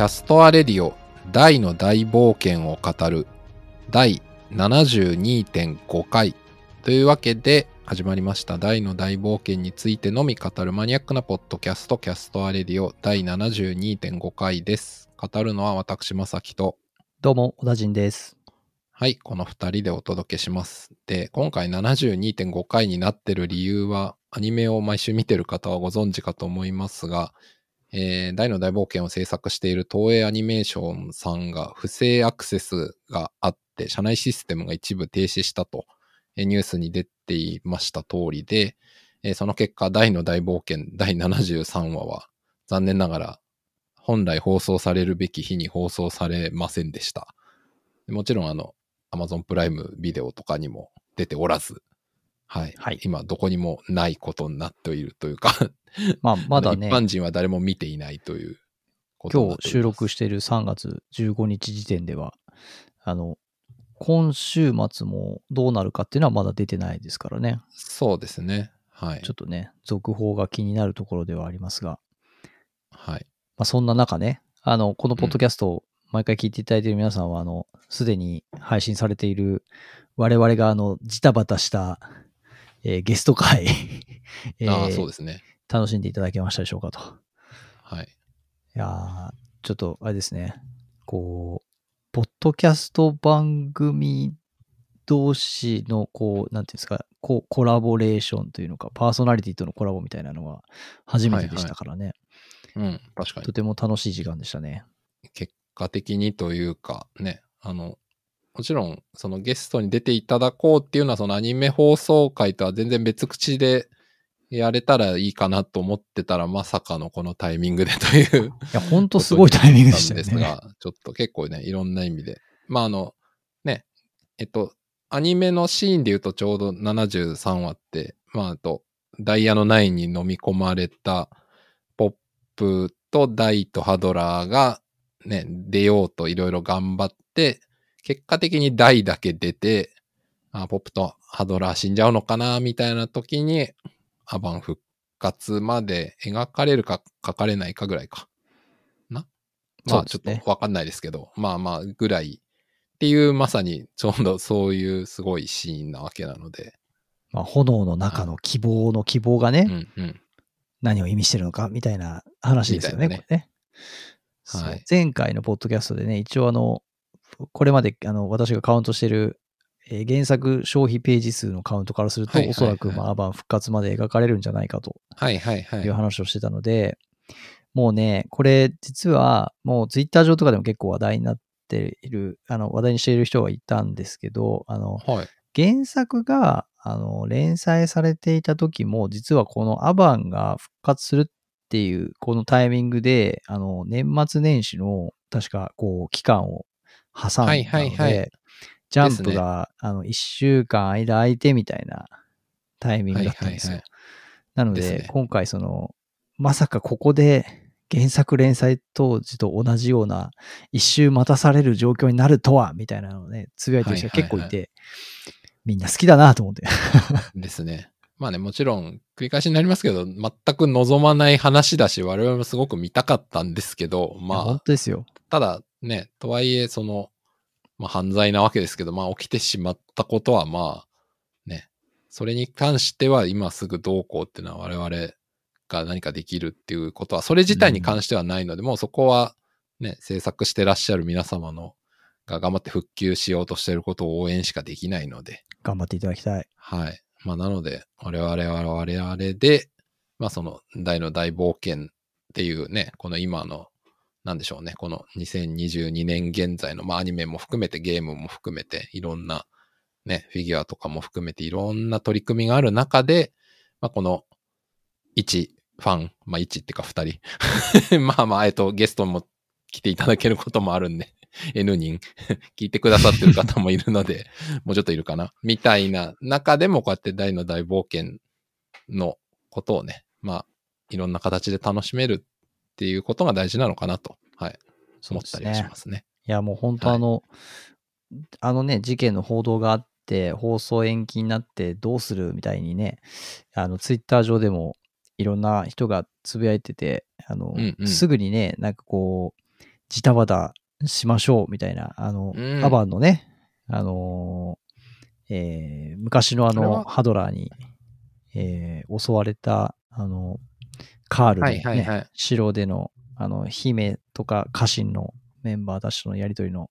キャストアレディオダイの大冒険を語る第72.5回というわけで始まりましたダイの大冒険についてのみ語るマニアックなポッドキャストキャストアレディオ第72.5回です。語るのは私、まさきと、どうも、小田陣です。はい、この二人でお届けします。で、今回72.5回になってる理由は、アニメを毎週見てる方はご存知かと思いますが、えー大の大冒険を制作している東映アニメーションさんが不正アクセスがあって、社内システムが一部停止したと、えーニュースに出ていました通りで、えーその結果、大の大冒険第73話は、残念ながら、本来放送されるべき日に放送されませんでした。もちろん、あの、Amazon プライムビデオとかにも出ておらず、はい。はい今、どこにもないことになっているというか、まあ、まだね一、般人は誰も見ていないということ今日収録している3月15日時点では、あの、今週末もどうなるかっていうのはまだ出てないですからね。そうですね。はいちょ。っとね、続報が気になるところではありますが、はい。まあ、そんな中ね、あの、このポッドキャストを毎回聞いていただいている皆さんは、あの、すでに配信されている我々があの、ジタバタした、えーゲスト会、えーああ、そうですね。楽しんでいただけましたでしょうかと。はい。いやーちょっとあれですね、こう、ポッドキャスト番組同士の、こう、なんていうんですか、こうコラボレーションというのか、パーソナリティとのコラボみたいなのは初めてでしたからね、うん、確かにと。ても楽しい時間でしたね。結果的にというか、ね、あの、もちろん、そのゲストに出ていただこうっていうのは、そのアニメ放送会とは全然別口でやれたらいいかなと思ってたら、まさかのこのタイミングでといういや、ほんとすごいタイミングでしたよね。ですが、ちょっと結構ね、いろんな意味で。まあ、あの、ね、えっと、アニメのシーンで言うとちょうど73話って、まあ、あと、ダイヤのナインに飲み込まれたポップとダイとハドラーがね、出ようといろいろ頑張って、結果的にダイだけ出て、あポップとハドラー死んじゃうのかな、みたいな時に、アバン復活まで描かれるか描かれないかぐらいか。な？まあちょっとわかんないですけど、まあまあぐらいっていうまさにちょうどそういうすごいシーンなわけなので。まあ、炎の中の希望の希望がね、うんうん。何を意味してるのかみたいな話ですよね、みたいなこれね。はい前回のポッドキャストでね、一応あの、これまであの私がカウントしてる、えー原作消費ページ数のカウントからすると、はいはいはいおそらく、まあ、アバン復活まで描かれるんじゃないかとはいはいはいいう。話をしてたので、もうね、これ実はもうツイッター上とかでも結構話題になっている、あの話題にしている人がいたんですけど、あの、はい。原作があの連載されていた時も、実はこのアバンが復活するっていう、このタイミングで、あの、年末年始の、確か、こう、期間を挟んだので、はいはいはいジャンプが、あの、一週間間空いてみたいなタイミングだったんですよ。はいはいなのでですね今回、その、まさかここで、原作連載当時と同じような一周待たされる状況になるとは、みたいなのをね、つぶやいてる人が結構いて、はいみんな好きだなと思って。ですね。まあね、もちろん繰り返しになりますけど、全く望まない話だし、我々もすごく見たかったんですけど、まあ本、当ですよ。ただね、とはいえ、その、まあ犯罪なわけですけど、まあ起きてしまったことはまあ、ね、それに関しては今すぐどうこうっていうのは我々が何かできるっていうことは、それ自体に関してはないので、もうそこはね、制作してらっしゃる皆様のが頑張って復旧しようとしていることを応援しかできないので、頑張っていただきたい。はい。まあ、なので、我々は我々で、まあ、その、大の大冒険っていうね、この今の、なんでしょうね、この2022年現在の、まあ、アニメも含めて、ゲームも含めて、いろんな、ね、フィギュアとかも含めて、いろんな取り組みがある中で、まあ、この、一ファン、まあ、一ってか二人、まあまあ、えっと、ゲストも来ていただけることもあるんで、N 人。聞いてくださってる方もいるので、もうちょっといるかな。みたいな中でもこうやって大の大冒険のことをね、まあ、いろんな形で楽しめるっていうことが大事なのかなと、はい、思ったりはしますね。いや、もう本当はいあの、あのね、事件の報道があって、放送延期になってどうするみたいにね、あの、ツイッター上でもいろんな人がつぶやいてて、あの、うんうん。すぐにね、なんかこう、ジタバタしましょうみたいな、あの、うん。アバンのね、あのーえー昔のあの、ハドラーに、えー襲われた、あの、カールの、ねはいはいはい。城での、あの、姫とか家臣のメンバーたちとのやりとりの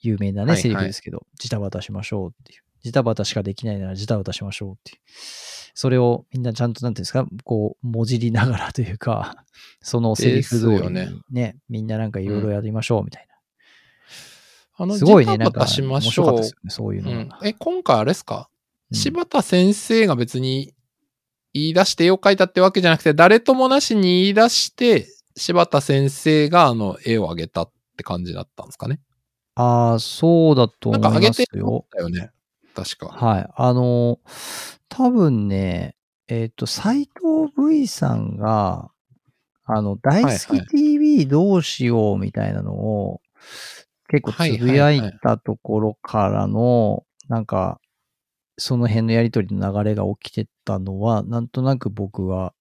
有名なね、はいはい。セリフですけど、ジタバタしましょうっていう。ジタバタしかできないならジタバタしましょうっていう。それをみんなちゃんと、なんていうんですか、こう、もじりながらというか、そのセリフ通りにね、よみんななんかいろいろやりましょうみたいな。あの、すごいね、なんか、面白かったですよね、そういうの。が。うん、え、今回あれですか、うん。柴田先生が別に言い出して絵を描いたってわけじゃなくて、誰ともなしに言い出して、柴田先生があの絵をあげたって感じだったんですかね。ああ、そうだとなん思いますかあげてよ。たよね。確か。はい。あの、多分ね、えっ、と、斎藤 V さんが、あの、大好き TV どうしようみたいなのを、結構つぶやいたところからの、なんか、その辺のやりとりの流れが起きてたのは、なんとなく僕は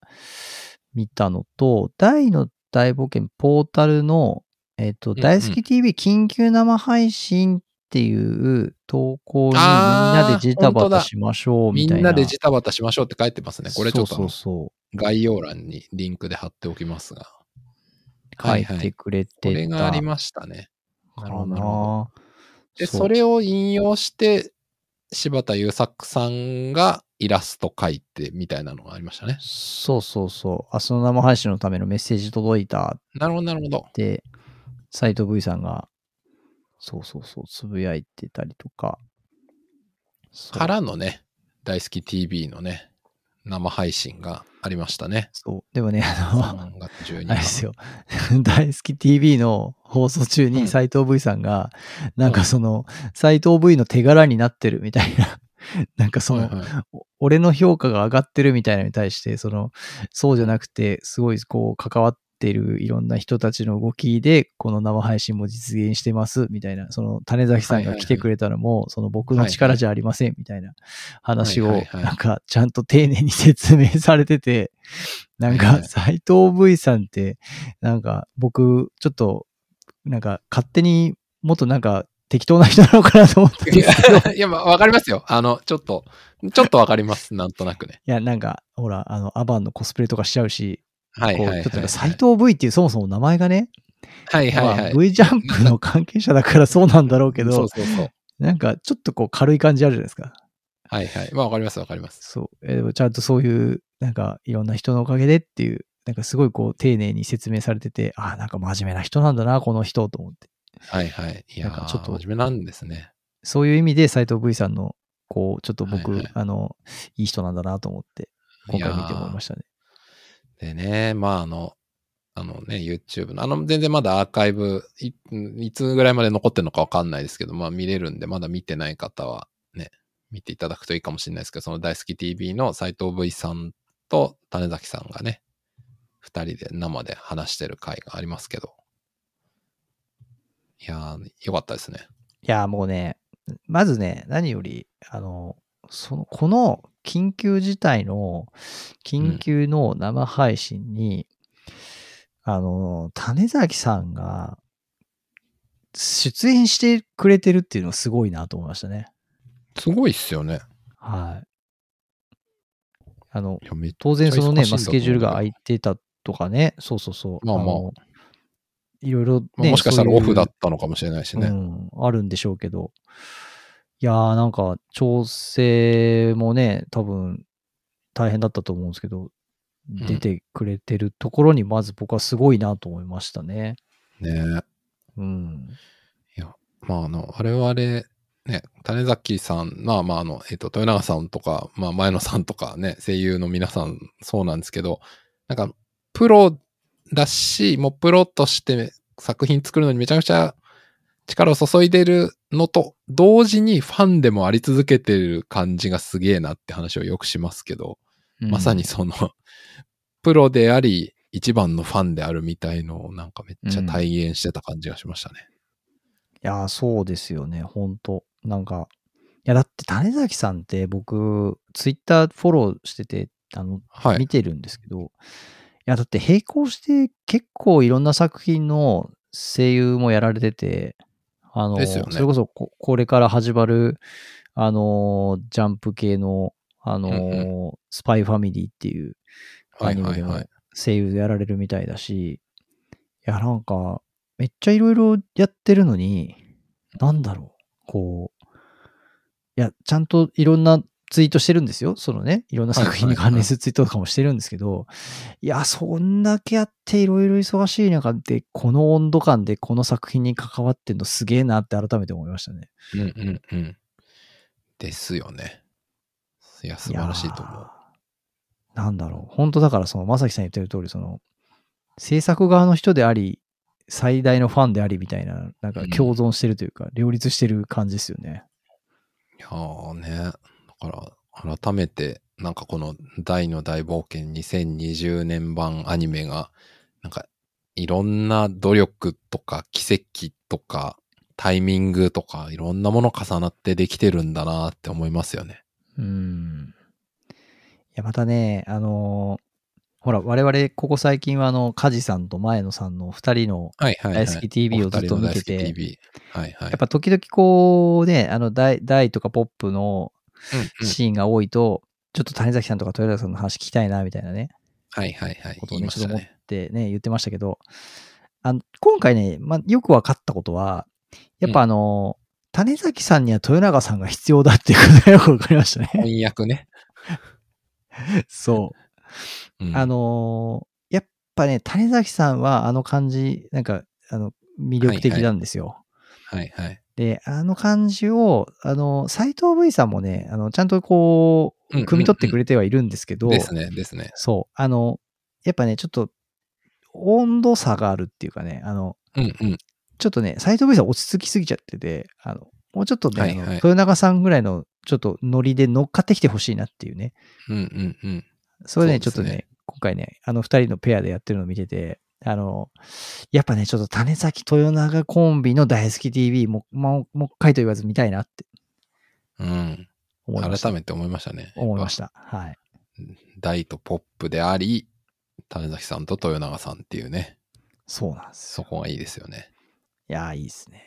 見たのと、大の大冒険ポータルの、えっ、と、うん大好き TV 緊急生配信っていう投稿にみんなでジタバタしましょうみたいな。みんなでジタバタしましょうって書いてますね。これちょっと概要欄にリンクで貼っておきますが。書いてくれてた。これがありましたね。なるほどで、それを引用して、柴田優作さんがイラスト描いてみたいなのがありましたね。そうそうそう。明日の生配信のためのメッセージ届いたなるほど、なるほど。って、斎藤 V さんが、そうそうそう、つぶやいてたりとか。からのね、大好き TV のね、生配信がありましたね。そう。でもね、あの、3月12日。あれですよ。大好き TV の放送中うんに斎藤 V さんが、なんかその、斎藤 V の手柄になってるみたいな、なんかその、はいはいお俺の評価が上がってるみたいなのに対して、その、そうじゃなくて、すごいこう、関わっているいろんな人たちの動きで、この生配信も実現してます、みたいな、その、種崎さんが来てくれたのも、その僕の力じゃありません、みたいな話をなんか、ちゃんと丁寧に説明されてて、なんか、斎藤 V さんって、なんか、僕、ちょっと、なんか、勝手にもっとなんか、適当な人なのかなと思っていや、いやまあわかりますよ。あの、ちょっと、ちょっとわかります。なんとなくね。いや、なんか、ほら、あの、アバンのコスプレとかしちゃうし、はいはいはい、ちょっと斎藤 V っていうそもそも名前がね、はいはいはい。まあ、V ジャンプの関係者だからそうなんだろうけど、そうそうそう。なんかちょっとこう軽い感じあるじゃないですか。はいはい。まあわかりますわかります。そう。えーでもちゃんとそういう、なんかいろんな人のおかげでっていう、なんかすごいこう丁寧に説明されてて、ああ、なんか真面目な人なんだな、この人と思って。はいはい。いやー、なんかちょっと真面目なんですね。そういう意味で斎藤 V さんの、こう、ちょっと僕、はいはいあの、いい人なんだなと思って、今回見て思いましたね。でね、まああの、あのね、YouTube の、あの、全然まだアーカイブ、いいつぐらいまで残ってるのかわかんないですけど、まあ見れるんで、まだ見てない方はね、見ていただくといいかもしれないですけど、その大好き TV の斎藤 V さんと種崎さんがね、二人で生で話してる回がありますけど。いやー、よかったですね。いや、もうね、まずね、何より、あの、その、この緊急事態の、緊急の生配信に、あの、種崎さんが、出演してくれてるっていうのがすごいなと思いましたね。すごいっすよね。はい。あの、当然そのね、まあ、スケジュールが空いてたとかね、そうそうそう。まあまあのいろいろね、まあもしかしたらオフだっったのかもしれないしね。うん、あるんでしょうけど。いやーなんか調整もね、多分大変だったと思うんですけど、ん出てくれてるところにまず僕はすごいなと思いましたね。ねうん。いや、まあ、あの、我々、ね、種崎さん、まあまあ、あの、えっ、と、豊永さんとか、まあ、前野さんとかね、声優の皆さん、そうなんですけど、なんか、プロだし、もうプロとして作品作るのにめちゃくちゃ力を注いでるのと、同時にファンでもあり続けてる感じがすげえなって話をよくしますけど、まさにその、プロであり、一番のファンであるみたいのをなんかめっちゃ体現してた感じがしましたね。いやー、そうですよね、ほんと。なんか、いや、だって種崎さんって僕、ツイッターフォローしてて、あの、はい見てるんですけど、いや、だって並行して結構いろんな作品の声優もやられてて、あの、ね。それこそこ、これから始まる、あの、ジャンプ系の、あの、うんスパイファミリーっていうはいアニメでもはいはい。声優でやられるみたいだし、いや、なんか、めっちゃいろいろやってるのに、なんだろう、こう、いや、ちゃんといろんなツイートしてるんですよ。そのね、いろんな作品に関連するツイートとかもしてるんですけど、いや、そんだけやっていろいろ忙しい中で、この温度感でこの作品に関わってんのすげえなって改めて思いましたね。うんうんうん。ですよね。いや、素晴らしいと思う。なんだろう。本当だから、その、まさきさん言ってる通り、その、制作側の人であり、最大のファンでありみたいな、なんか共存してるというか、両立してる感じですよね。いやーね。だから、改めて、なんかこの大の大冒険2020年版アニメが、なんか、いろんな努力とか奇跡とかタイミングとかいろんなもの重なってできてるんだなって思いますよね。うん。いや、またね、あのーほら、我々、ここ最近は、あの、カジさんと前野さんの二人の、はいはい、はい。大好き TV をずっと見ててお二人の大好き TV。はいはい。やっぱ時々こうね、あの、大、大とかポップのシーンが多いと、ちょっと谷崎さんとか豊田さんの話聞きたいな、みたいなね、はいはいはい。ことをね、ちょったと思っね。てね、言ってましたけど、あの、今回ね、まあ、よく分かったことは、やっぱあの、種崎さんには豊永さんが必要だっていうことがよく分かりましたね。翻訳ね。そう。うんあ、のーやっぱね、種崎さんはあの感じ、なんか、あの、魅力的なんですよ。はいはい。で、あの感じを、あの、斎藤 V さんもね、あの、ちゃんとこう、うんうんうん汲み取ってくれてはいるんですけど、ですね、ですね。そう、あの、やっぱね、ちょっと、温度差があるっていうかね、あの、うんうん。ちょっとね、斎藤 V さん落ち着きすぎちゃってて、あの、もうちょっとね、はいはい豊永さんぐらいの、ちょっとノリで乗っかってきてほしいなっていうね。うんうんうん。それね、ねちょっとね、今回ね、あの二人のペアでやってるのを見てて、あの、やっぱね、ちょっと種崎豊永コンビの大好き TV も、もう、もう一回と言わず見たいなってうん。思いました。改めて思いましたね。思いました。はい。大とポップであり、種崎さんと豊永さんっていうね、そうなんですよ。そこがいいですよね。いやー、いいですね。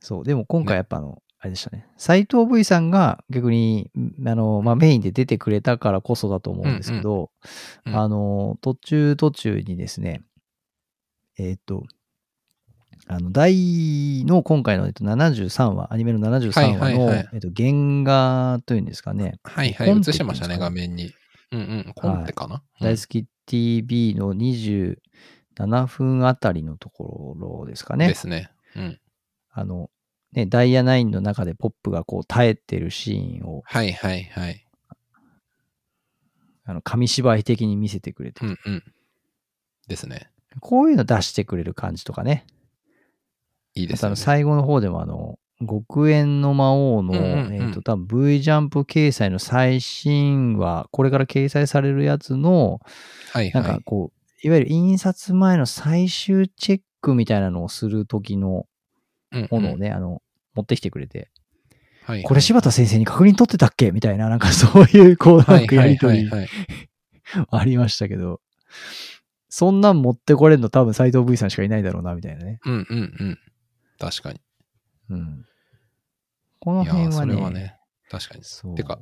そう、でも今回やっぱあの、あれでしたね。斎藤 V さんが逆に、んあの、まあ、メインで出てくれたからこそだと思うんですけど、うんうんあの、途中途中にですね、えっ、と、あの、第の今回の、えっと、73話、アニメの73話の、はいはいはいえっと、原画というんですかね、はいはい、映してましたね、画面に。うんうん、コンテかな、大好き TV の27分あたりのところですかね。うんですね。うん。あの、ね、ダイヤ9の中でポップがこう耐えてるシーンを、はいはいはい。あの、紙芝居的に見せてくれて、うんうん。ですね。こういうの出してくれる感じとかね。いいですよね。の最後の方でもあの、極縁の魔王の、うんうんうんえっ、と、多分 V ジャンプ掲載の最新話、これから掲載されるやつの、なんはいはい。かこう、いわゆる印刷前の最終チェックみたいなのをする時のうんうんものをね、あの、持ってきてくれて、はいはいこれ柴田先生に確認取ってたっけ？みたいな、なんか そういう、こう、なんかやりとり ありましたけど、そんなん持ってこれんの多分斎藤 V さんしかいないだろうな、みたいなね。うんうんうん。確かに。うん。この辺はね、それはね、確かに。そう。てか、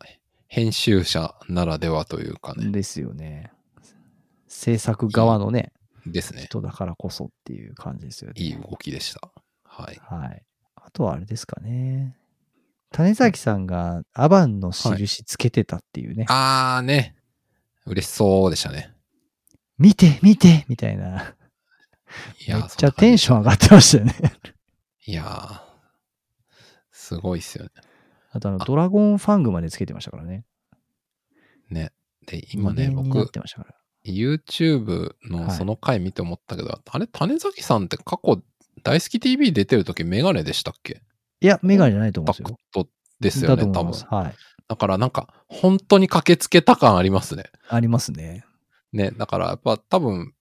編集者ならではというかね。ですよね。制作側のね、ですね。人だからこそっていう感じですよね。いい動きでした。はい。はい。あとはあれですかね。種崎さんがアバンの印つけてたっていうね。あーね。嬉しそうでしたね。見て見てみたいな。いやーめっちゃテンション上がってましたよね。いやーすごいっすよね。あとあの、あドラゴンファングまでつけてましたからね。ね。で、今ね、僕。YouTube のその回見て思ったけど、あれ、種崎さんって過去、大好き TV 出てる時メガネでしたっけ？いや、メガネじゃないと思ダうんですよ。クトですよだね、多分。はい。だからなんか、本当に駆けつけた感ありますね。ありますね。ね、だからやっぱ多分、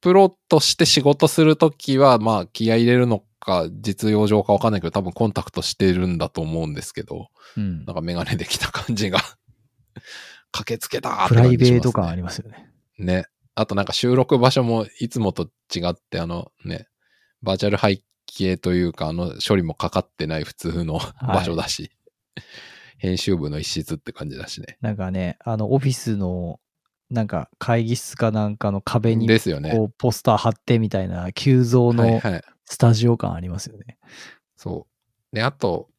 プロとして仕事するときは、まあ気合い入れるのか、実用上かわかんないけど、多分コンタクトしてるんだと思うんですけど、うんなん。かメガネできた感じが、駆けつけたーってプライ感じします、ね。ベート感ありますよね。ね。あとなんか収録場所もいつもと違って、あのね、バーチャル背景というか、あの処理もかかってない普通の場所だし、編集部の一室って感じだしね。なんかね、あの、オフィスの、なんか会議室かなんかの壁に、ですよね。こう、ポスター貼ってみたいな、急増はいのはい。スタジオ感ありますよね。そう。で、あと、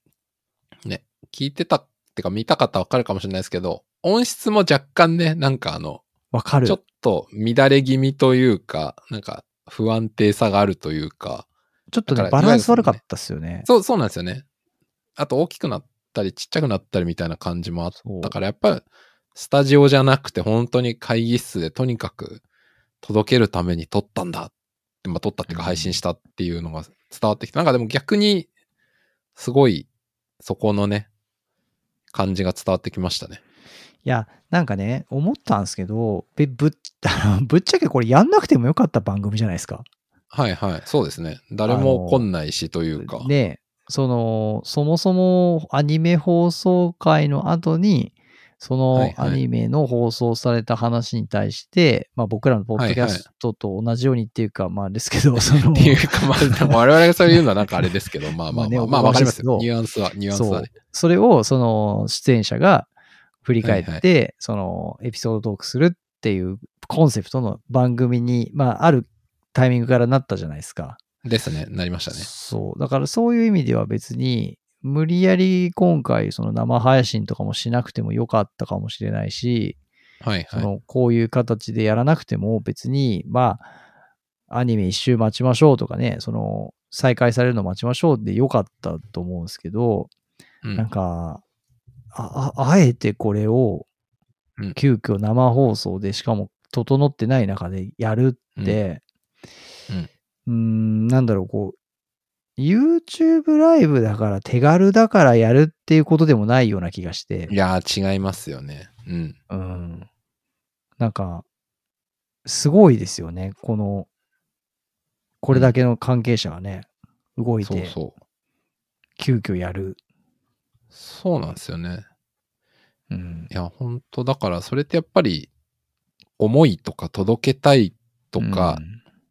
ね、聞いてたってか見た方わかるかもしれないですけど、音質も若干ね、なんかあの、わかるちょ。っと乱れ気味というか、なんか不安定さがあるというか、ちょっとね、バランス悪かったっすよね。そう、そうなんですよね。あと大きくなったりちっちゃくなったりみたいな感じもあったから、やっぱりスタジオじゃなくて本当に会議室でとにかく届けるために撮ったんだまあ撮ったっていうかうん配信したっていうのが伝わってきて、なんかでも逆にすごいそこのね、感じが伝わってきましたね。いや、なんかね、思ったんですけど、べぶぶっちゃけこれやんなくてもよかった番組じゃないですか。はいはい。そうですね。誰も来んないしというか。で、その、そもそもアニメ放送会の後に、そのはいはいアニメの放送された話に対して、まあ僕らのポッドキャストと同じようにっていうか、まあですけど、そのって、いうか、まあ、我々がそういうのはなんかあれですけど、まあまあまあ、まあねまあわかりますよ。ニュアンスは、ニュアンスはね。。それを、その、出演者が振り返って、はいはその、エピソードトークするっていうコンセプトの番組に、まあ、あるタイミングからなったじゃないですか。ですね。なりましたね。そう。だからそういう意味では別に、無理やり今回その生配信とかもしなくてもよかったかもしれないし、はいはい。そのこういう形でやらなくても別に、まあ、アニメ一周待ちましょうとかね、その再開されるの待ちましょうでよかったと思うんですけど、うんなんか、あ、ああえてこれをうん、急遽生放送で、しかも整ってない中でやるって、うーん、なんだろう、こう、YouTube ライブだから手軽だからやるっていうことでもないような気がしてい、やー、違いますよね。うん。うん。なんか、すごいですよね。この、これだけの関係者がね、動いて、そうそう。急遽やる。そうなんですよね。うんい。や、本当だから、それってやっぱり、思いとか届けたいとか、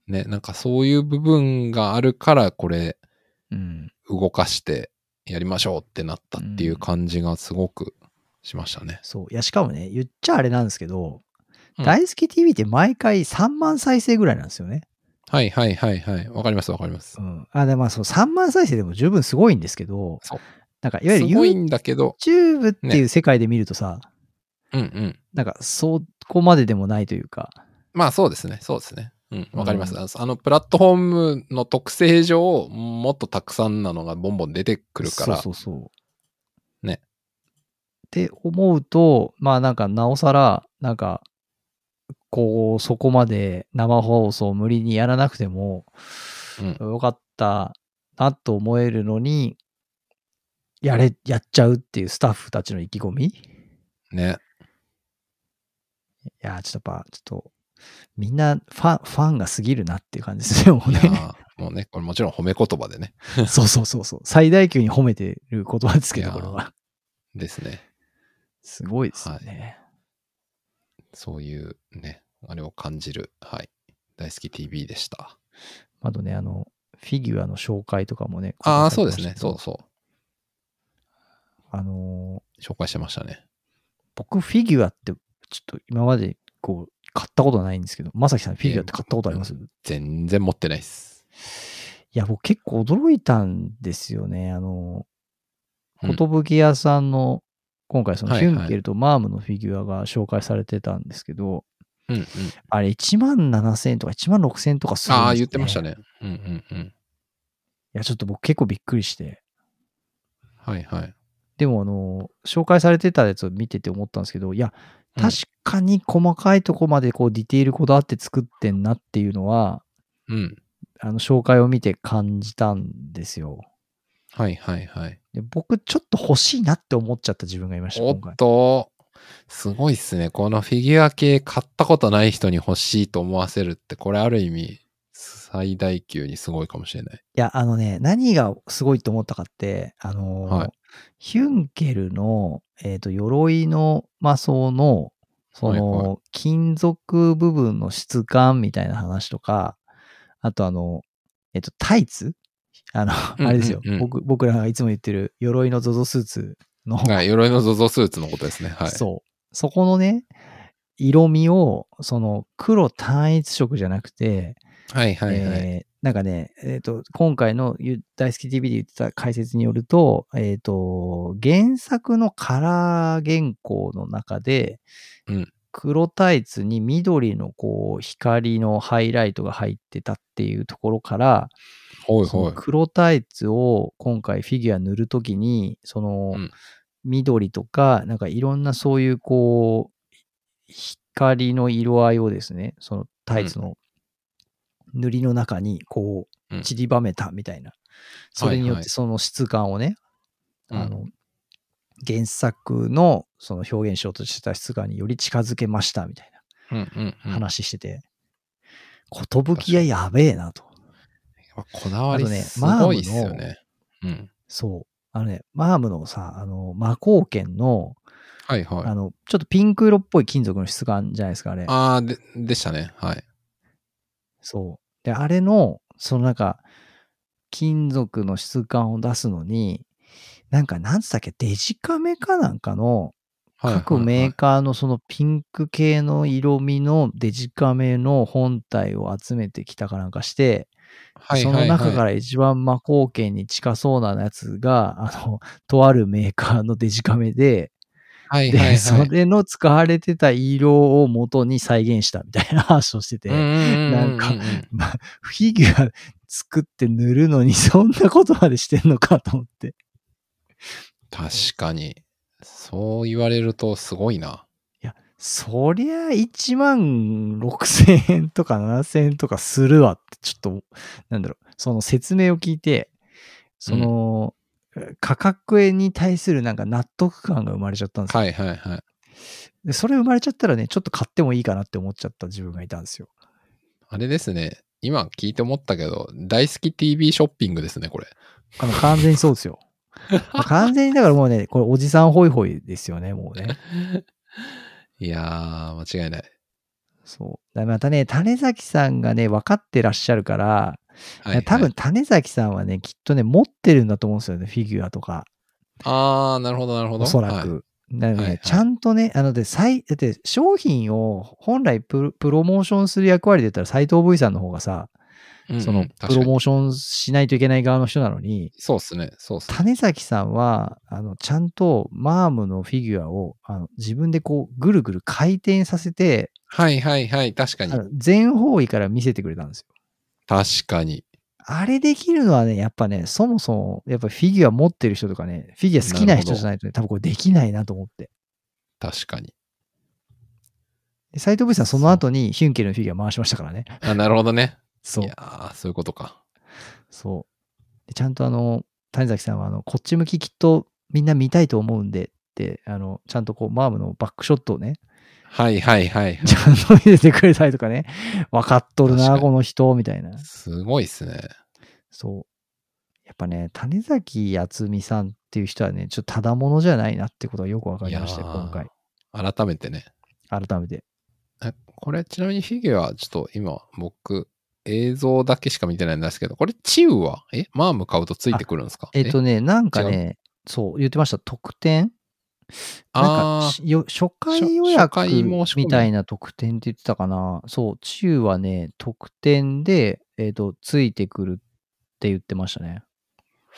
ね、なんかそういう部分があるから、これ、うん、動かしてやりましょうってなったっていう感じがすごくしましたね。そう。いや、しかもね、言っちゃあれなんですけど、うん大好き TV って毎回3万再生ぐらいなんですよね。はいはいはいはい。わかりますわかりますう。ん。あ、で、まあ、そう、3万再生でも十分すごいんですけど。なんか、いわゆるすごいんだけど、YouTube っていう世界で見るとさ、うんうん。なんか、そこまででもないというか、まあそうですね。そうですね。うん。わかります。うんあのあの、プラットフォームの特性上、もっとたくさんなのがボンボン出てくるから。そうそうそう。ね。って思うと、まあなんかなおさら、なんか、こう、そこまで生放送無理にやらなくてもうん。よかったなと思えるのに、やれ、やっちゃうっていうスタッフたちの意気込み？いね。や、ちょっとやっぱ、ちょっと、みんなファン、ファンが過ぎるなっていう感じですよ、もうね。ーもうね、これもちろん褒め言葉でね。そうそうそうそう。最大級に褒めてる言葉ですけど、これは。ですね。すごいですよね。そういうね、あれを感じる、はい。大好き TV でした。あとね、あの、フィギュアの紹介とかもね。ああ、書そうですね。そうそう。あのー紹介してましたね。僕フィギュアって、ちょっと今までこう、買ったことないんですけど、まさきさんフィギュアって買ったことあります、い全然持ってないです。や、僕結構驚いたんですよね。あの寿屋さんの、今回そのヒュンケルとマームのフィギュアが紹介されてたんですけど、うんうん。あれ1万7000円とか1万6000円とかするんです、ね。ああ、言ってました。ね。うんうんうん。いや、ちょっと僕結構びっくりして。はいはい。でも、あの、紹介されてたやつを見てて思ったんですけど、いや、うん確かに細かいとこまでこうディテールこだわって作ってんなっていうのは、うん。あの、紹介を見て感じたんですよ。はいはいはい。で僕、ちょっと欲しいなって思っちゃった自分がいました、おっ。と、すごいっすね。このフィギュア系買ったことない人に欲しいと思わせるって、これある意味、最大級にすごいかもしれない。いや、あのね、何がすごいと思ったかって、あのーはいヒュンケルの、えっ、と、鎧の魔装の、その、はいは金属部分の質感みたいな話とか、あとあの、えっと、タイツ？あの、うんあれですよ、うんうん僕。僕らがいつも言ってる鎧の ZOZO スーツの、はい。鎧の ZOZO スーツのことですね。はい。そう。そこのね、色味を、その黒単一色じゃなくて、はいはいはい。えーなんかね、えっ、と、今回のゆ大好き TV で言ってた解説によると、えっ、と、原作のカラー原稿の中で、うん黒タイツに緑のこう光のハイライトが入ってたっていうところから、そのほいほい。黒タイツを今回フィギュア塗るときに、そのうん緑とか、なんかいろんなそういうこう、光の色合いをですね、そのタイツの塗りの中にこう散りばめたみたいな。それによってその質感をね、うんあの、原作のその表現しようとしてた質感により近づけましたみたいなうん。話してて、ことぶき屋やべえなと。こだわりすごいっすよね。うん。そう。あのね、マームのさ、あの、魔鋼剣の、はいはい。あの、ちょっとピンク色っぽい金属の質感じゃないですか、あれ。ああ、で、でしたね。はい。そう。で、あれの、そのなんか、金属の質感を出すのに、なんか、なんつったっけ、デジカメかなんかの、はい各メーカーのそのピンク系の色味のデジカメの本体を集めてきたかなんかして、その中から一番魔鋼剣に近そうなやつが、あの、とあるメーカーのデジカメで、で、はいはいはい。それの使われてた色を元に再現したみたいな話をしてて、うんうんうんうんうんなんかまあ、フィギュア作って塗るのにそんなことまでしてんのかと思って。確かに。そう言われるとすごいな。いや、そりゃ1万6千円とか7千円とかするわって、ちょっと、なんだろう、その説明を聞いて、その、価格に対するなんか納得感が生まれちゃったんですよ。はいはいはい。で、それ生まれちゃったらね、ちょっと買ってもいいかなって思っちゃった自分がいたんですよ。あれですね。今聞いて思ったけど、大好き TV ショッピングですね、これ。あの、完全にそうですよ。完全にだからもうね、これおじさんホイホイですよね、もうね。いやー、間違いない。そう。またね、種崎さんがね、分かってらっしゃるから、はいはい多分、種崎さんはね、きっとね、持ってるんだと思うんですよね、フィギュアとか。あー、なるほどなるほど。おそらはいく。なのでね、はいはいちゃんとね、あので、最だって商品を本来プロプロモーションする役割で言ったら斎藤 V さんの方がさ、うんうんそのプロモーションしないといけない側の人なのに、そうっすね。そうっすね。種崎さんは、あの、ちゃんとマームのフィギュアを、あの自分でこう、ぐるぐる回転させて、はいはいはい。確かに全方位から見せてくれたんですよ。確かに。あれできるのはね、やっぱね、そもそも、やっぱフィギュア持ってる人とかね、フィギュア好きな人じゃないとね、多分これできないなと思って。確かに。で斎藤 V さんその後にヒュンケルのフィギュア回しましたからね。あ、なるほどね。そういや。ー、そういうことか。そう。でちゃんとあの、谷崎さんはあの、こっち向ききっとみんな見たいと思うんでって、あの、ちゃんとこう、マームのバックショットをね、はいはいはい、はいちゃんと見せてくれたりとかね、分かっとるな、この人、みたいな。すごいっすね。そう。やっぱね、種崎敦美さんっていう人はね、ちょっとただものじゃないなってことがよく分かりましたよ、今回。改めてね。改めて。えこれちなみにフィギュア、ちょっと今僕、映像だけしか見てないんですけど、これチウは？えマーム買うとついてくるんですか？えっとね、なんかね、そう、言ってました、特典なんあかしよ初回初予約みみたいな特典って言ってたかな？そう、中はね、特典で、えっ、と、ついてくるって言ってましたね。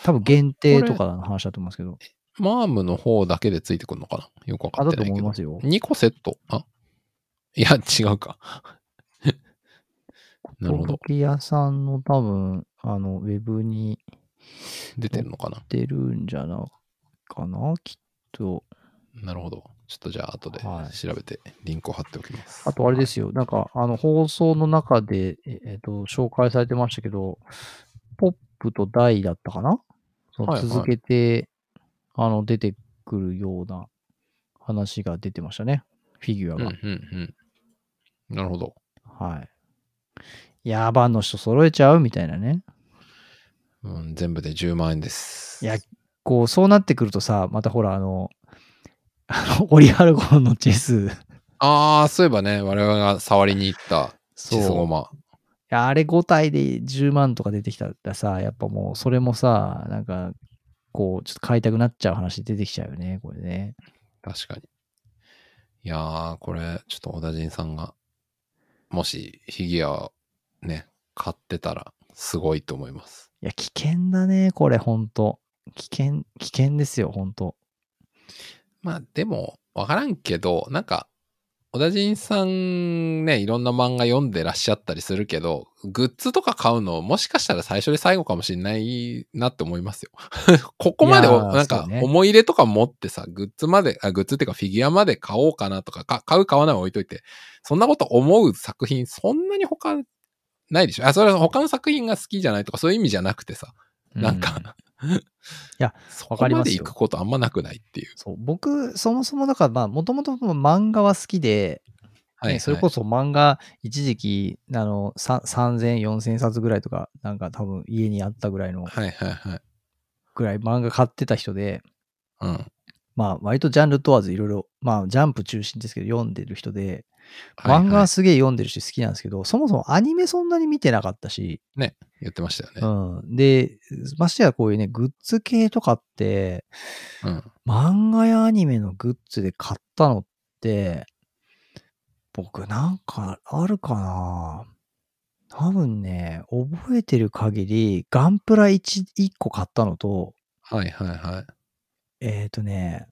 多分限定とかの話だと思いますけど。ー、マームの方だけでついてくるのかな？よくわかってないけど。思いますよ。2個セット？あ？いや、違うか。なるほど。時屋さんの多分、あの、ウェブに出てるのかな？出るんじゃなかな、きっと。なるほど。ちょっとじゃあ後ではい調べてリンクを貼っておきます。あとあれですよ、なんか、あの、放送の中で、ええっと、紹介されてましたけど、ポップとダイだったかな？そのはいはい続けて、あの、出てくるような話が出てましたね。フィギュアうんうが。んうん。なるほど。はい。ヤーバンの人揃えちゃう？みたいなね。うん、全部で10万円です。いや、こう、そうなってくるとさ、またほら、あの、あの、オリハルゴンのチェスああ、そういえばね、我々が触りに行ったそう。チスゴいマ。やあれ5体で10万とか出てきたらさ、やっぱもうそれもさ、なんか、こう、ちょっと買いたくなっちゃう話出てきちゃうよね、これね。確かに。いやー、これ、ちょっと小田陣さんが、もしフィギュアをね、買ってたら、すごいと思います。いや、危険だね、これ、ほんと。危険、危険ですよ、ほんと。まあ、でも、わからんけど、なんか、小田陣さんね、いろんな漫画読んでらっしゃったりするけど、グッズとか買うの、もしかしたら最初で最後かもしれないなって思いますよ。ここまでなんか思い入れとか持ってさ、グッズまで、あグッズっていうかフィギュアまで買おうかなとか、か買う買わないは置いといて、そんなこと思う作品、そんなに他ないでしょあ、それは他の作品が好きじゃないとかそういう意味じゃなくてさ、なんか、うんやそわこまでかりますよ行くことあんまなくないっていう。そう、僕、そもそもだから、まあ、もともと漫画は好きで、はい、ねそれこそ漫画、一時期、あの、さ3000、4000冊ぐらいとか、なんか多分家にあったぐらいの、はいはいはい。ぐらい漫画買ってた人で、うん。まあ、割とジャンル問わずいろいろ、まあ、ジャンプ中心ですけど、読んでる人で、漫画はすげえ読んでるし好きなんですけど、そもそもアニメそんなに見てなかったし、言ってましたよね。うん。で、ましてやこういうね、グッズ系とかって、うん。漫画やアニメのグッズで買ったのって、僕なんかあるかな多分ね、覚えてる限り、ガンプラ 1, 1個買ったのと、はいはいはい。えっ、ー、とね、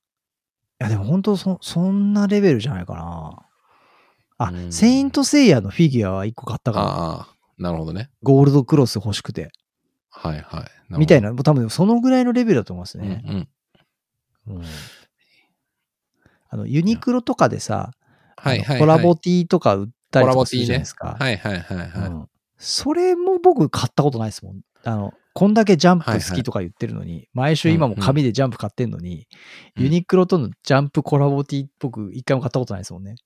いやでも本当そ、そんなレベルじゃないかな。あ、うんセイントセイヤのフィギュアは1個買ったから、ああ、なるほどね。ゴールドクロス欲しくて。はいはい。なみたいな、もう多分そのぐらいのレベルだと思います。ね。うんうん。うんあの、ユニクロとかでさ、はいはい、はい。コラボティーとか売ったりとかするじゃないですか。はいはいはいはい。うんそれも僕買ったことないですもん。あの、こんだけジャンプ好きとか言ってるのに、毎週今も紙でジャンプ買ってんのに、うんユニクロとのジャンプコラボティー僕一回も買ったことないですもんね。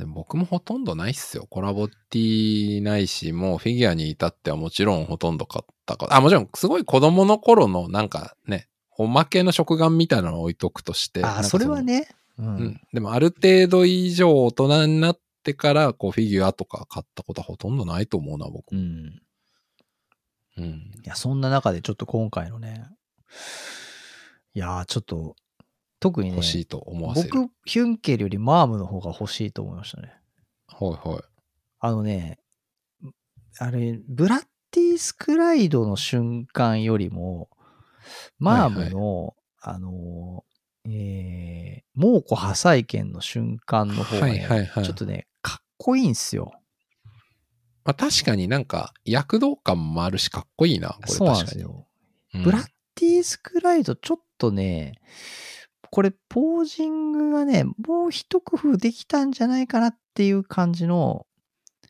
でも僕もほとんどないっすよ。コラボティーないし、もうフィギュアに至ってはもちろんほとんど買ったかあ、もちろんすごい子供の頃のなんかね、おまけの食玩みたいなのを置いとくとして。あそれはね。う。うんん。でもある程度以上大人になってから、こうフィギュアとか買ったことはほとんどないと思うな、僕。うん。うん。いや、そんな中でちょっと今回のね、いやー、ちょっと、特にね、欲しいと思わせる。僕、ヒュンケルよりマームの方が欲しいと思いましたね。はいはい。あのね、あれ、ブラッディスクライドの瞬間よりも、マームの、あの、えー、猛虎破砕剣の瞬間の方が、ねはいはいはいちょっとね、かっこいいんすよ。まあ確かになんか躍動感もあるしかっこいいな、これそうなん確かに。ですよ。うんブラッディスクライド、ちょっとね、これ、ポージングがね、もう一工夫できたんじゃないかなっていう感じの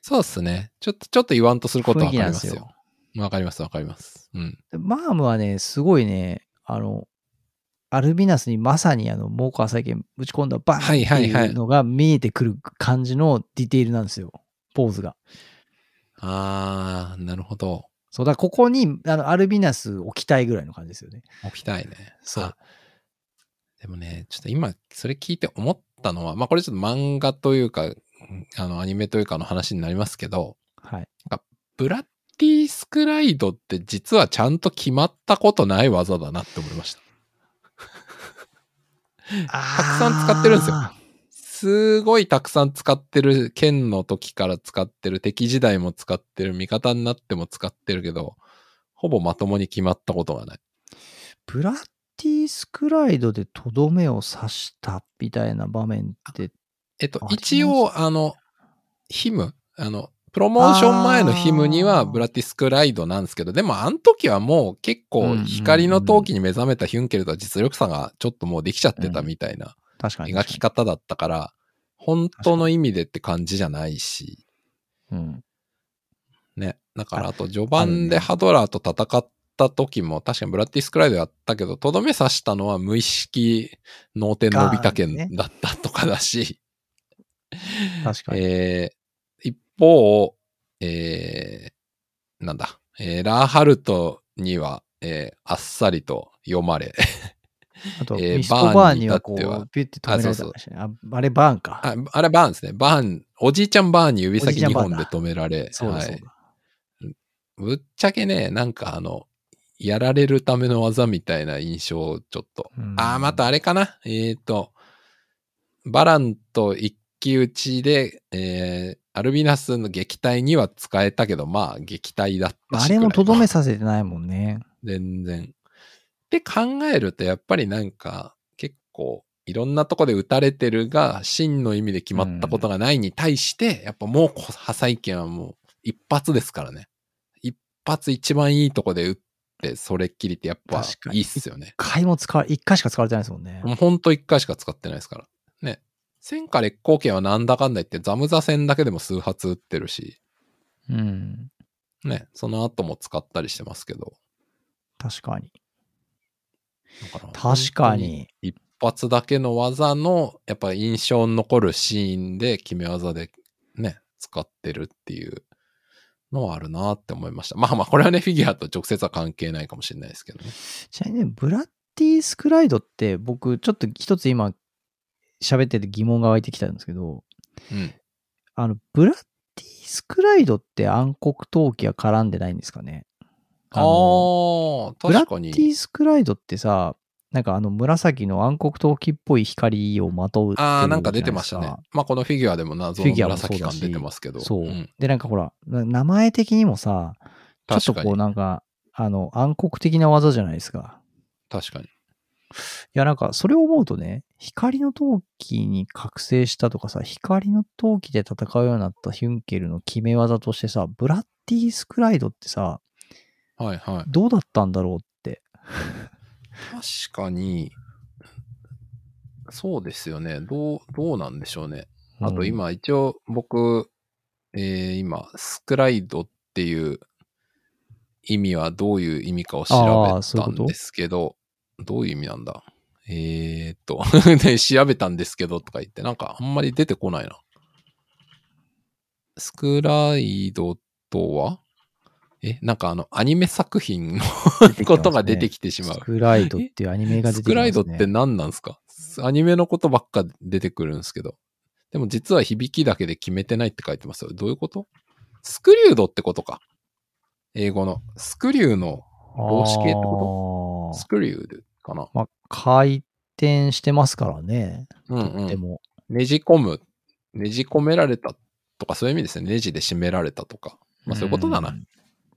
そうっすね。ちょっと、ちょっと言わんとすること雰はわかりますよ。。わかりますわかります。うん。でマームはね、すごいね、あの、アルビナスにまさにあの、猛虎再建打ち込んだバーンってはいうのが見えてくる感じのディテールなんですよ。ポーズが。あー、なるほど。そう、だここに、あの、アルビナス置きたいぐらいの感じですよね。置きたいね。そうあ。でもね、ちょっと今、それ聞いて思ったのは、まあこれちょっと漫画というか、あの、アニメというかの話になりますけど、はい。ブラッディスクライドって実はちゃんと決まったことない技だなって思いました。たくさん使ってるんですよすごいたくさん使ってる、剣の時から使ってる、敵時代も使ってる、味方になっても使ってるけど、ほぼまともに決まったことがない。ブラッディスクライドでとどめを刺したみたいな場面って、えっと一応、あの、ヒム、あの、プロモーション前のヒムにはブラティスクライドなんですけど、でもあの時はもう結構光の陶器に目覚めたヒュンケルとは実力差がちょっともうできちゃってたみたいな確かに描き方だったから、本当の意味でって感じじゃないし、うん。ね。だからああと序盤ね。でハドラーと戦った時も確かにブラッディスクライドやったけど、とどめ刺したのは無意識脳天のび太ガーンね剣だったとかだし、確かに。えー一方、えーなんだ、えーラーハルトには、えーあっさりと読まれ、あと、えーミストバーンにはこう、ピュッて止められたあ。ああれバーンか。ああれバーンですね。バーン、おじいちゃんバーンに指先2おじいちゃんバーンだ本で止められ、そうだそうはい。だ。ぶっちゃけね、なんかあの、やられるための技みたいな印象をちょっと。うんああ、またあれかなえっ、と、バランと一騎打ちで、えー、アルビナスの撃退には使えたけど、まあ、撃退だったし。あれもとどめささせてないもんね。全然。って考えると、やっぱりなんか、結構、いろんなとこで打たれてるが、真の意味で決まったことがないに対して、やっぱもう、破砕剣はもう、一発ですからね。一発一番いいとこで打って、それっきりってやっぱいいっすよね。一回も使わ、一回しか使われてないですもんね。もうほんと一回しか使ってないですから。ね。戦火烈光剣はなんだかんだ言って、ザムザ戦だけでも数発撃ってるし、うん。ね。その後も使ったりしてますけど。確かに。だから確かに。一発だけの技の、やっぱ印象に残るシーンで決め技でね、使ってるっていうのはあるなって思いました。まあまあ、これはね、フィギュアと直接は関係ないかもしれないですけどね。ちなみにね、ブラッディスクライドって僕ちょっと一つ今喋ってて疑問が湧いてきたんですけど、うん。あの、ブラッディスクライドって暗黒陶器は絡んでないんですかね？あのあ、ブラ確かに。ッディスクライドってさ、なんかあの紫の暗黒陶器っぽい光をまとうああ、なんか出てましたね。まあ、このフィギュアでも謎の紫感出てますけど。そう。んで、なんかほら、な名前的にもさ、ちょっとこう。なんか、あの、暗黒的な技じゃないですか。確かに。いや、なんか、それを思うとね、光の陶器に覚醒したとかさ、光の陶器で戦うようになったヒュンケルの決め技としてさ、ブラッディスクライドってさ、はいはい。どうだったんだろうって。確かに、そうですよね。どう、どうなんでしょうね。あとうん、今、一応僕、えー今、スクライドっていう意味はどういう意味かをあ調べたんですけど、どういう意味なんだ？えー、っと で、調べたんですけどとか言って、なんかあんまり出てこないな。スクライドとは？え、なんかあの、アニメ作品のことが出てきてしまうス。クライドっていうアニメが出てきますね。スクライドって何なんですか？アニメのことばっか出てくるんですけど。でも実は響きだけで決めてないって書いてますよ。どういうこと？スクリュードってことか。英語の。スクリューの動詞系ってこあースクリュードかな？まあ、回転してますからね。うんうん。とっても。ねじ込む。ねじ込められたとかそういう意味ですね。ネジで締められたとか。まあそういうことだな。ん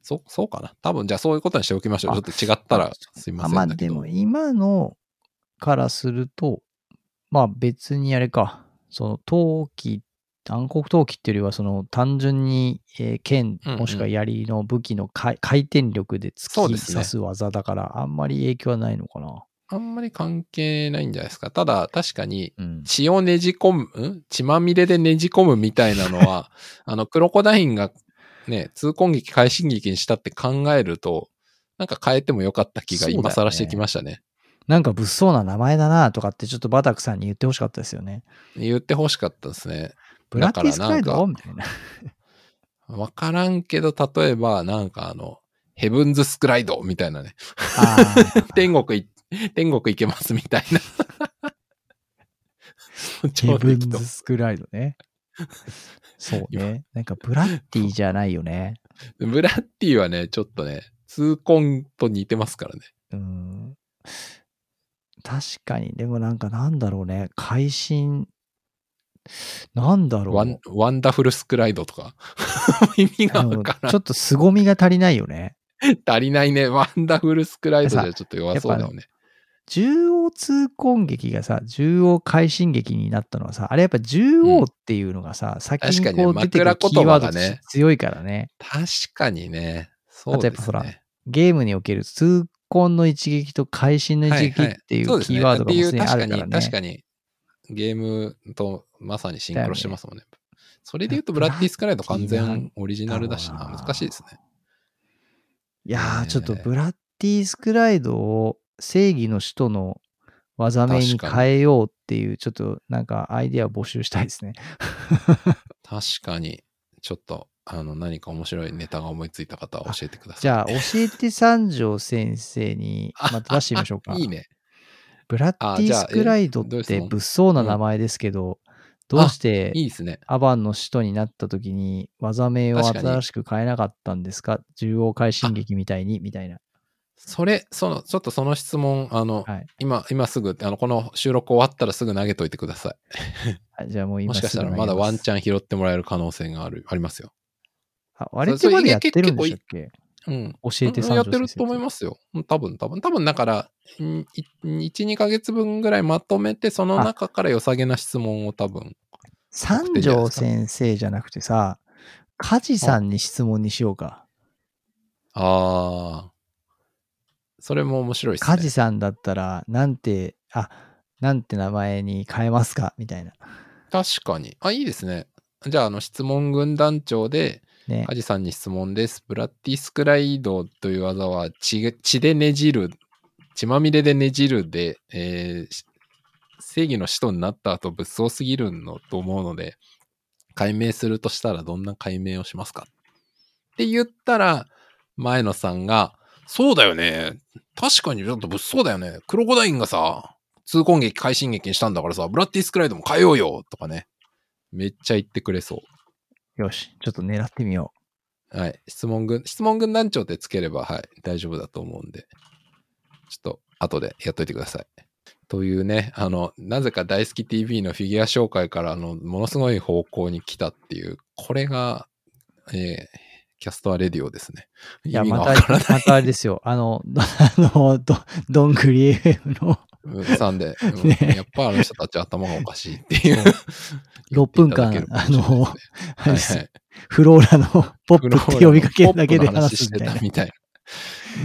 そう、そうかな。多分じゃあそういうことにしておきましょう。ちょあっと違ったらすいまあまあせんだけど。でも今のからすると、まあ別にあれか、その陶器、暗黒陶器っていうよりはその単純に、えー剣うんうんもしくは槍の武器の回回転力で突き刺す技だからあんまり影響はないのかな。あんまり関係ないんじゃないですか。ただ確かにうん。血をねじ込む、ん？血まみれでねじ込むみたいなのは、あの、クロコダインがね、痛恨撃、快進撃にしたって考えると、なんか変えてもよかった気が今更してきましたね。なんか物騒な名前だなとかってちょっとバタクさんに言ってほしかったですよね。言ってほしかったですね。ブラッディスクライだからなんドみたいな。わからんけど、例えば、なんかあの、ヘブンズスクライドみたいなね。天国い、天国行けますみたいな。ヘ超ブンズスクライドね。そうね。なんかブラッディじゃないよね。ブラッディはね、ちょっとね、痛恨と似てますからね。うん。確かに。でもなんかなんだろうね。会心。なんだろう。ワンワンダフルスクライドとか。意味がわからんちょっと凄みが足りないよね。足りないね。ワンダフルスクライドじゃちょっと弱そうだよね。縦横痛恨劇がさ、縦横快進撃になったのはさ、あれやっぱ縦横っていうのがさ、先に確かにこう出てくるキーワード葉が強いからね。確かにね。そうですね。あとやっぱほらゲームにおける痛恨の一撃と会心の一撃っていう。キーワードがすでにあ確かに、るからね。確かに、ゲームとまさにシンクロしてますもんね。それで言うと、ブラッディスクライド完全オリジナルだしな。難しいですね。いやー、ちょっとブラッディスクライドを正義の使徒の技名に変えようっていう、ちょっとなんかアイデアを募集したいですね。確かに、ちょっと、あの、何か面白いネタが思いついた方は教えてください。じゃあ、教えて三条先生に また出してみましょうか。いいね。ブラッディスクライドって物騒な名前ですけど、どうしていいですね。アバンの首都になった時に技名を新しく変えなかったんですか？重要快進撃みたいにみたいな。それ、その、ちょっとその質問、あの、はい。今、今すぐ、あの、この収録終わったらすぐ投げといてくださあじゃあもうい。今もしかしたらまだワンチャン。拾ってもらえる可能性がある、ありますよ。あ、あれってまだやってるんでしたっけ？うん。教えてやってると思いますよ。うん多分、多分、多分、だから、んい1、2ヶ月分ぐらいまとめて、その中から良さげな質問を多分、三条先生じゃなくてさ、梶さんに質問にしようか。ああ、それも面白いですね。梶さんだったら、なんて、あ、なんて名前に変えますか？みたいな。確かに。あ、いいですね。じゃあ、あの、質問軍団長で、ね。カジさんに質問です。ブラッディスクライドという技は血血でねじる、血まみれでねじるで、えーし正義の使徒になった後物騒すぎるのと思うので、解明するとしたらどんな解明をしますか？って言ったら、前野さんが、そうだよね。確かにちょっと物騒だよね。クロコダインがさ、痛恨劇、快進撃にしたんだからさ、ブラッディスクライドも変えようよとかね。めっちゃ言ってくれそう。よし、ちょっと狙ってみよはい。質問軍、質問軍団長ってつければ、はい、大丈夫だと思うんで、ちょっと後でやっといてください。というね、あの、なぜか大好き TV のフィギュア紹介から、あの、ものすごい方向に来たっていう、これが、えーキャストアレディオですね。う。いや、また。またあれですよ。あの、あの、どどんぐり FM のうんさんで、うんねやっぱあの人たち頭がおかしいっていう。6分間あれですはいはい。フローラのポップって呼びかけるだけで話すみたいな。いしてたみたいな。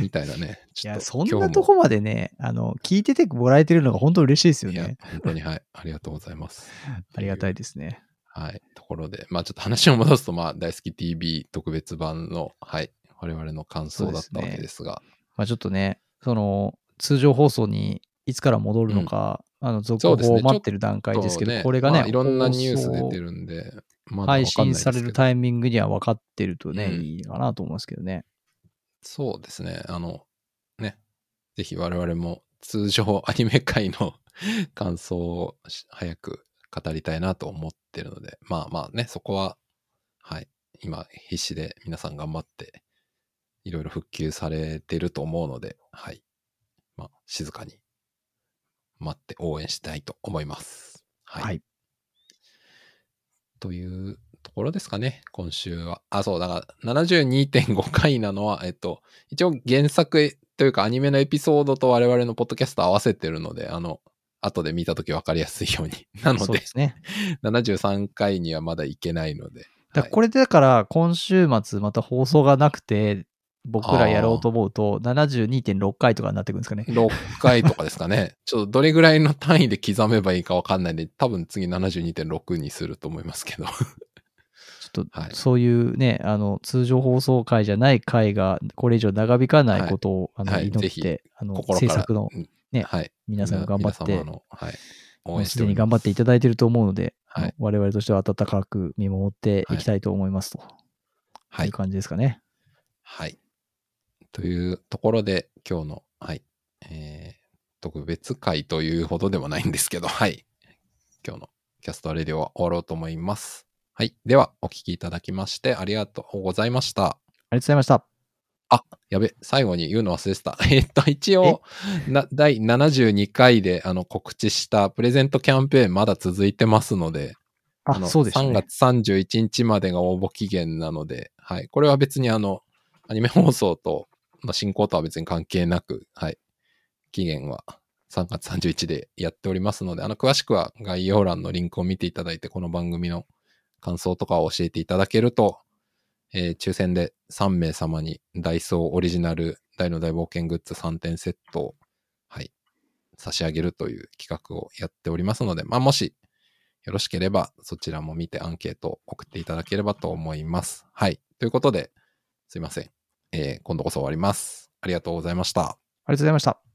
みたいなね。ちょっや、とそんなとこまでね、あの、聞いててもらえてるのが本当嬉しいですよね。、本当にはい。ありがとうございます。ありがたい。いですね。はい。ところで、まあちょっと話を戻すと、まあ大好き TV 特別版の、はい。我々の感想だったわけですが。まあちょっとね、その、通常放送にいつから戻るのか、あの、続報を待ってる段階ですけど、そうこれがね、まあいろんなニュース出てる。るんで、ま配信されるタイミングには分かってるとね、うんいいかなと思うんですけどね。そうですね。あの、ね。ぜひ我々も通常アニメ界の 感想をし早く語りたいなと思ってるので、まあまあね、そこは、はい。今必死で皆さん頑張って、いろいろ復旧されてると思うので、はい。まあ、静かに待って応援したいと思います。はい。はいというところですかね、今週は。あ、そう、だから72.5回なのは、えっと、一応原作というかアニメのエピソードと我々のポッドキャスト合わせてるので、あの、後で見たとき分かりやすいように。なのでそうで、すね。73回にはまだいけないので。これでだから、今週末また放送がなくて、僕らやろうと思うと、72.6回とかになってくるんですかね。6回とかですかね。ちょっとどれぐらいの単位で刻めばいいか分かんないんで、多分次72.6にすると思いますけど。ちょっと、はいそういうね、あの、通常放送回じゃない回が、これ以上長引かないことを、あの、はい祈っぜひて、あの。制作のうんねはい。皆さんが頑張ってはい。応もう援してすすでに頑張っていただいていると思うので、はい我々としては温かく見守っていきたいと思いますと、、はいいう感じですかね。はい。というところで、今日の、はい、えー、特別会というほどでもないんですけど、はい。今日のキャストレディオは終わろうと思います。はい。では、お聞きいただきましてありがとうございました。ありがとうございました。あ、やべ、最後に言うの忘れてた。えっと、一応、な第72回であの告知したプレゼントキャンペーンまだ続いてますので、あ、のそうですね。3月31日までが応募期限なので、はい。これは別にあの、アニメ放送との進行とは別に関係なく、はい。期限は3月31でやっておりますので、あの、詳しくは概要欄のリンクを見ていただいて、この番組の感想とかを教えていただけると、えー抽選で3名様にダイソーオリジナル大の大冒険グッズ3点セットを、はい、差し上げるという企画をやっておりますので、まあ、もしよろしければそちらも見てアンケートを送っていただければと思います。はい。ということで、すいません。えー今度こそ終わります。ありがとうございました。ありがとうございました。